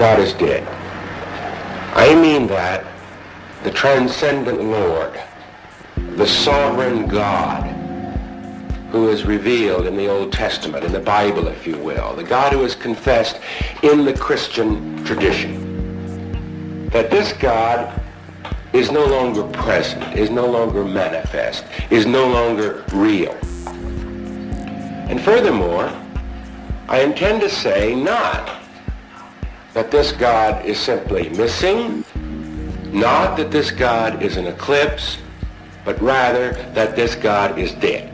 God is dead. I mean that the transcendent Lord, the sovereign God, who is revealed in the Old Testament, in the Bible, if you will, the God who is confessed in the Christian tradition, that this God is no longer present, is no longer manifest, is no longer real. And furthermore, I intend to say not that this God is simply missing, not that this God is an eclipse, but rather that this God is dead.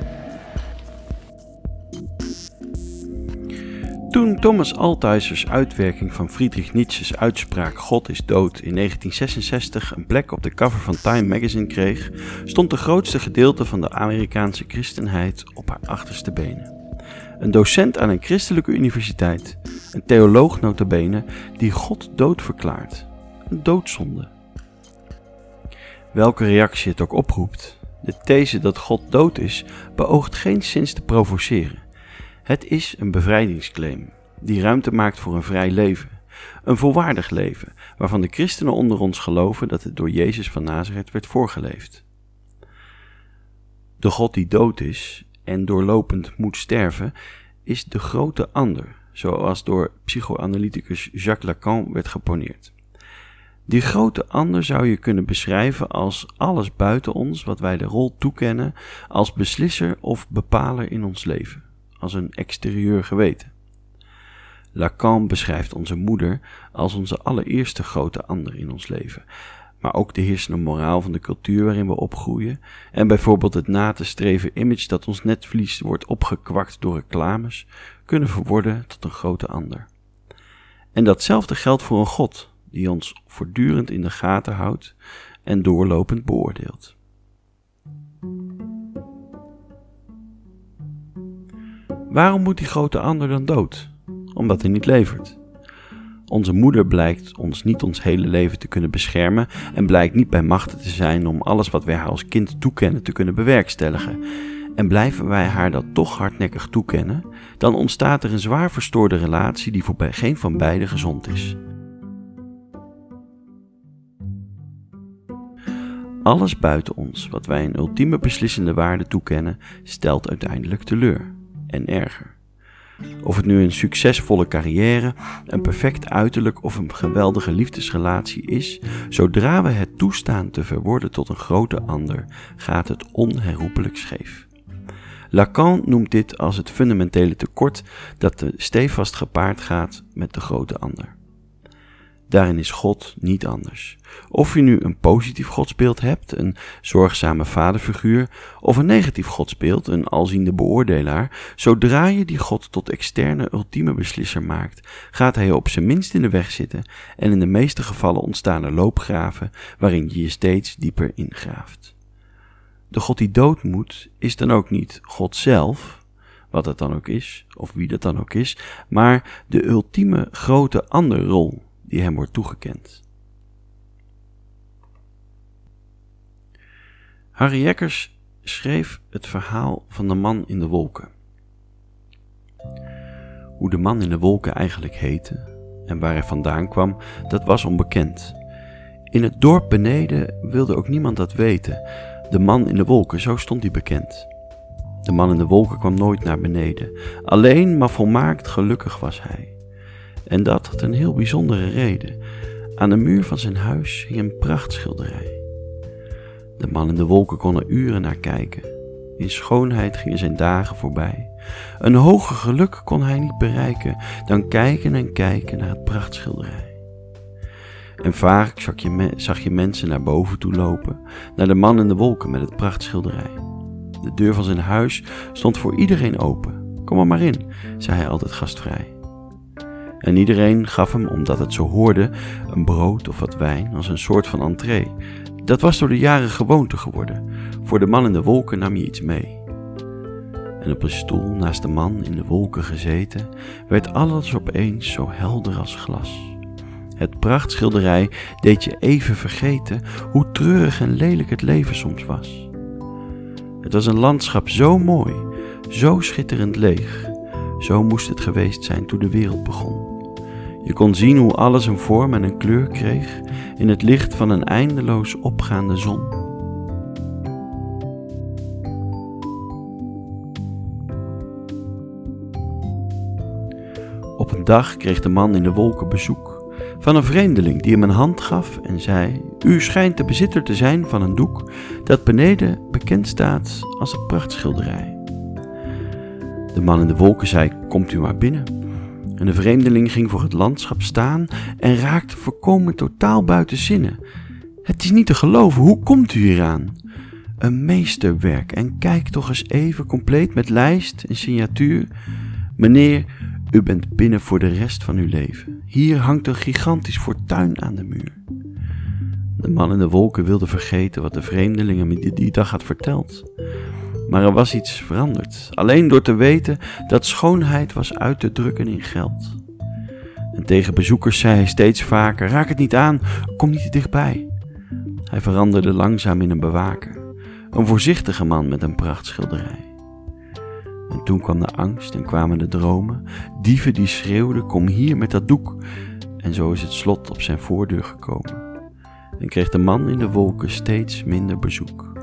Toen Thomas Althuizer's uitwerking van Friedrich Nietzsche's uitspraak God is dood in 1966 een plek op de cover van Time magazine kreeg, stond de grootste gedeelte van de Amerikaanse christenheid op haar achterste benen. Een docent aan een christelijke universiteit, een theoloog notabene, die God dood verklaart. Een doodzonde. Welke reactie het ook oproept, de these dat God dood is, beoogt geen sinds te provoceren. Het is een bevrijdingsclaim die ruimte maakt voor een vrij leven. Een volwaardig leven, waarvan de christenen onder ons geloven dat het door Jezus van Nazareth werd voorgeleefd. De God die dood is en doorlopend moet sterven, is de grote ander, zoals door psychoanalyticus Jacques Lacan werd geponeerd. Die grote ander zou je kunnen beschrijven als alles buiten ons wat wij de rol toekennen als beslisser of bepaler in ons leven, als een exterieur geweten. Lacan beschrijft onze moeder als onze allereerste grote ander in ons leven, maar ook de heersende moraal van de cultuur waarin we opgroeien en bijvoorbeeld het na te streven image dat ons netvlies wordt opgekwakt door reclames, kunnen verworden tot een grote ander. En datzelfde geldt voor een God die ons voortdurend in de gaten houdt en doorlopend beoordeelt. Waarom moet die grote ander dan dood? Omdat hij niet levert. Onze moeder blijkt ons niet ons hele leven te kunnen beschermen en blijkt niet bij machten te zijn om alles wat wij haar als kind toekennen te kunnen bewerkstelligen. En blijven wij haar dat toch hardnekkig toekennen, dan ontstaat er een zwaar verstoorde relatie die voor geen van beiden gezond is. Alles buiten ons, wat wij een ultieme beslissende waarde toekennen, stelt uiteindelijk teleur en erger. Of het nu een succesvolle carrière, een perfect uiterlijk of een geweldige liefdesrelatie is, zodra we het toestaan te verworden tot een grote ander, gaat het onherroepelijk scheef. Lacan noemt dit als het fundamentele tekort dat de stevast gepaard gaat met de grote ander. Daarin is God niet anders. Of je nu een positief godsbeeld hebt, een zorgzame vaderfiguur, of een negatief godsbeeld, een alziende beoordelaar, zodra je die God tot externe ultieme beslisser maakt, gaat hij op zijn minst in de weg zitten en in de meeste gevallen ontstaan er loopgraven waarin je je steeds dieper ingraaft. De God die dood moet, is dan ook niet God zelf, wat het dan ook is, of wie dat dan ook is, maar de ultieme grote anderrol die hem wordt toegekend. Harry Jekkers schreef het verhaal van de man in de wolken. Hoe de man in de wolken eigenlijk heette en waar hij vandaan kwam, dat was onbekend. In het dorp beneden wilde ook niemand dat weten. De man in de wolken, zo stond hij bekend. De man in de wolken kwam nooit naar beneden. Alleen maar volmaakt gelukkig was hij. En dat had een heel bijzondere reden. Aan de muur van zijn huis hing een prachtschilderij. De man in de wolken kon er uren naar kijken. In schoonheid gingen zijn dagen voorbij. Een hoger geluk kon hij niet bereiken dan kijken en kijken naar het prachtschilderij. En vaak zag je, zag je mensen naar boven toe lopen, naar de man in de wolken met het prachtschilderij. De deur van zijn huis stond voor iedereen open. Kom er maar in, zei hij altijd gastvrij. En iedereen gaf hem, omdat het zo hoorde, een brood of wat wijn als een soort van entree. Dat was door de jaren gewoonte geworden. Voor de man in de wolken nam je iets mee. En op een stoel naast de man in de wolken gezeten, werd alles opeens zo helder als glas. Het prachtschilderij deed je even vergeten hoe treurig en lelijk het leven soms was. Het was een landschap zo mooi, zo schitterend leeg. Zo moest het geweest zijn toen de wereld begon. Je kon zien hoe alles een vorm en een kleur kreeg in het licht van een eindeloos opgaande zon. Op een dag kreeg de man in de wolken bezoek van een vreemdeling die hem een hand gaf en zei: U schijnt de bezitter te zijn van een doek dat beneden bekend staat als een prachtschilderij. De man in de wolken zei: Komt u maar binnen. En de vreemdeling ging voor het landschap staan en raakte voorkomen totaal buiten zinnen. Het is niet te geloven, hoe komt u hier aan? Een meesterwerk en kijk toch eens even compleet met lijst en signatuur. Meneer, u bent binnen voor de rest van uw leven. Hier hangt een gigantisch fortuin aan de muur. De man in de wolken wilde vergeten wat de vreemdeling hem die dag had verteld. Maar er was iets veranderd, alleen door te weten dat schoonheid was uit te drukken in geld. En tegen bezoekers zei hij steeds vaker: Raak het niet aan, kom niet dichtbij. Hij veranderde langzaam in een bewaker, een voorzichtige man met een prachtschilderij. En toen kwam de angst en kwamen de dromen, dieven die schreeuwden: Kom hier met dat doek. En zo is het slot op zijn voordeur gekomen. En kreeg de man in de wolken steeds minder bezoek.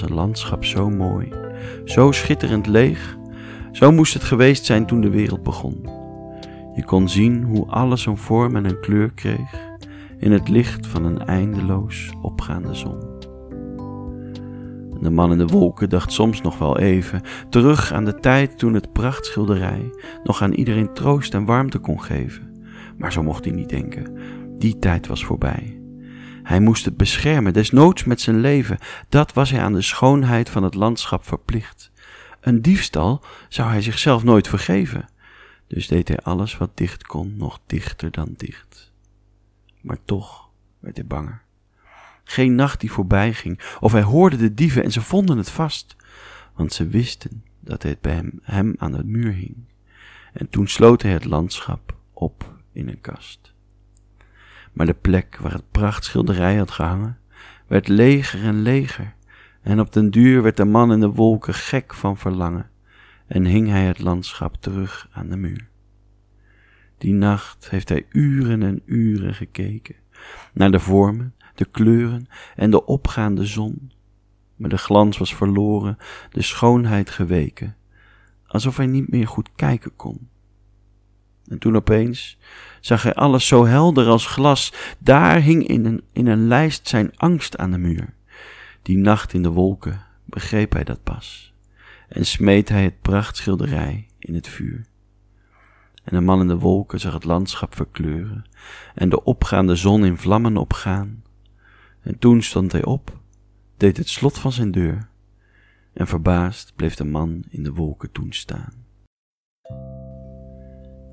Was een landschap zo mooi, zo schitterend leeg. Zo moest het geweest zijn toen de wereld begon. Je kon zien hoe alles een vorm en een kleur kreeg in het licht van een eindeloos opgaande zon. De man in de wolken dacht soms nog wel even terug aan de tijd toen het prachtschilderij nog aan iedereen troost en warmte kon geven. Maar zo mocht hij niet denken. Die tijd was voorbij. Hij moest het beschermen, desnoods met zijn leven. Dat was hij aan de schoonheid van het landschap verplicht. Een diefstal zou hij zichzelf nooit vergeven. Dus deed hij alles wat dicht kon, nog dichter dan dicht. Maar toch werd hij banger. Geen nacht die voorbij ging, of hij hoorde de dieven en ze vonden het vast, want ze wisten dat het bij hem, aan de muur hing. En toen sloot hij het landschap op in een kast. Maar de plek waar het prachtschilderij had gehangen, werd leger en leger, en op den duur werd de man in de wolken gek van verlangen, en hing hij het landschap terug aan de muur. Die nacht heeft hij uren en uren gekeken naar de vormen, de kleuren en de opgaande zon. Maar de glans was verloren, de schoonheid geweken, alsof hij niet meer goed kijken kon. En toen opeens zag hij alles zo helder als glas. Daar hing in een, in een lijst zijn angst aan de muur. Die nacht in de wolken begreep hij dat pas. En smeet hij het prachtschilderij in het vuur. En de man in de wolken zag het landschap verkleuren en de opgaande zon in vlammen opgaan. En toen stond hij op, deed het slot van zijn deur, en verbaasd bleef de man in de wolken toen staan.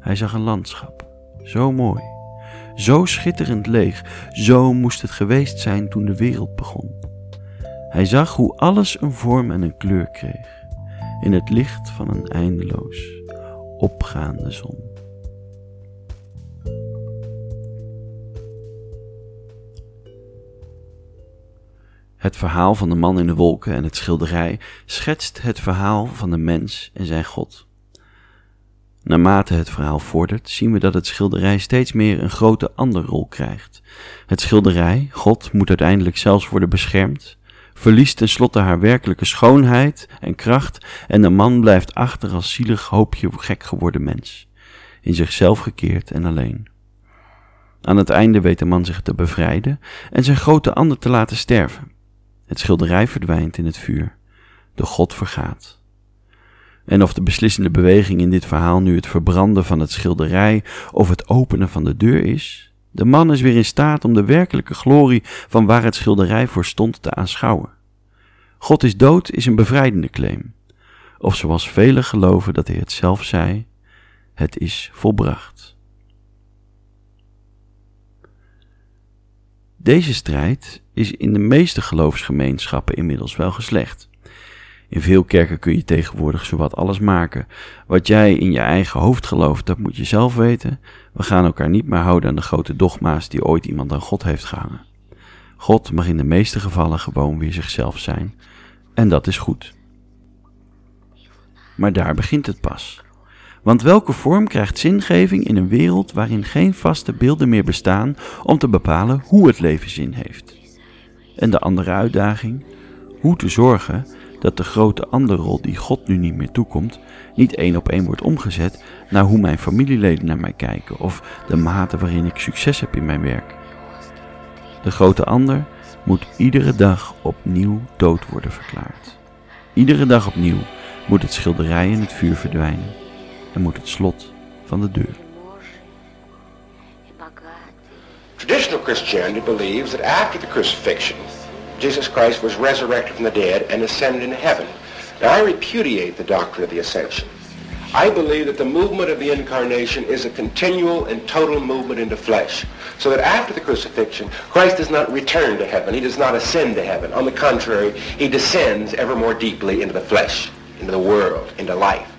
Hij zag een landschap, zo mooi, zo schitterend leeg, zo moest het geweest zijn toen de wereld begon. Hij zag hoe alles een vorm en een kleur kreeg, in het licht van een eindeloos opgaande zon. Het verhaal van de man in de wolken en het schilderij schetst het verhaal van de mens en zijn God. Naarmate het verhaal vordert, zien we dat het schilderij steeds meer een grote andere rol krijgt. Het schilderij, God, moet uiteindelijk zelfs worden beschermd, verliest tenslotte haar werkelijke schoonheid en kracht en de man blijft achter als zielig hoopje gek geworden mens, in zichzelf gekeerd en alleen. Aan het einde weet de man zich te bevrijden en zijn grote ander te laten sterven. Het schilderij verdwijnt in het vuur. De God vergaat. En of de beslissende beweging in dit verhaal nu het verbranden van het schilderij of het openen van de deur is, de man is weer in staat om de werkelijke glorie van waar het schilderij voor stond te aanschouwen. God is dood is een bevrijdende claim. Of zoals velen geloven dat hij het zelf zei, het is volbracht. Deze strijd is in de meeste geloofsgemeenschappen inmiddels wel geslecht. In veel kerken kun je tegenwoordig zowat alles maken. Wat jij in je eigen hoofd gelooft, dat moet je zelf weten. We gaan elkaar niet meer houden aan de grote dogma's die ooit iemand aan God heeft gehangen. God mag in de meeste gevallen gewoon weer zichzelf zijn. En dat is goed. Maar daar begint het pas. Want welke vorm krijgt zingeving in een wereld waarin geen vaste beelden meer bestaan om te bepalen hoe het leven zin heeft? En de andere uitdaging, hoe te zorgen dat de grote anderrol die God nu niet meer toekomt, niet één op één wordt omgezet naar hoe mijn familieleden naar mij kijken of de mate waarin ik succes heb in mijn werk. De grote ander moet iedere dag opnieuw dood worden verklaard. Iedere dag opnieuw moet het schilderij in het vuur verdwijnen en moet het slot van de deur. Traditional Christianity believes that after the crucifixion, Jesus Christ was resurrected from the dead and ascended into heaven. Now I repudiate the doctrine of the ascension. I believe that the movement of the incarnation is a continual and total movement into flesh. So that after the crucifixion, Christ does not return to heaven. He does not ascend to heaven. On the contrary, he descends ever more deeply into the flesh, into the world, into life.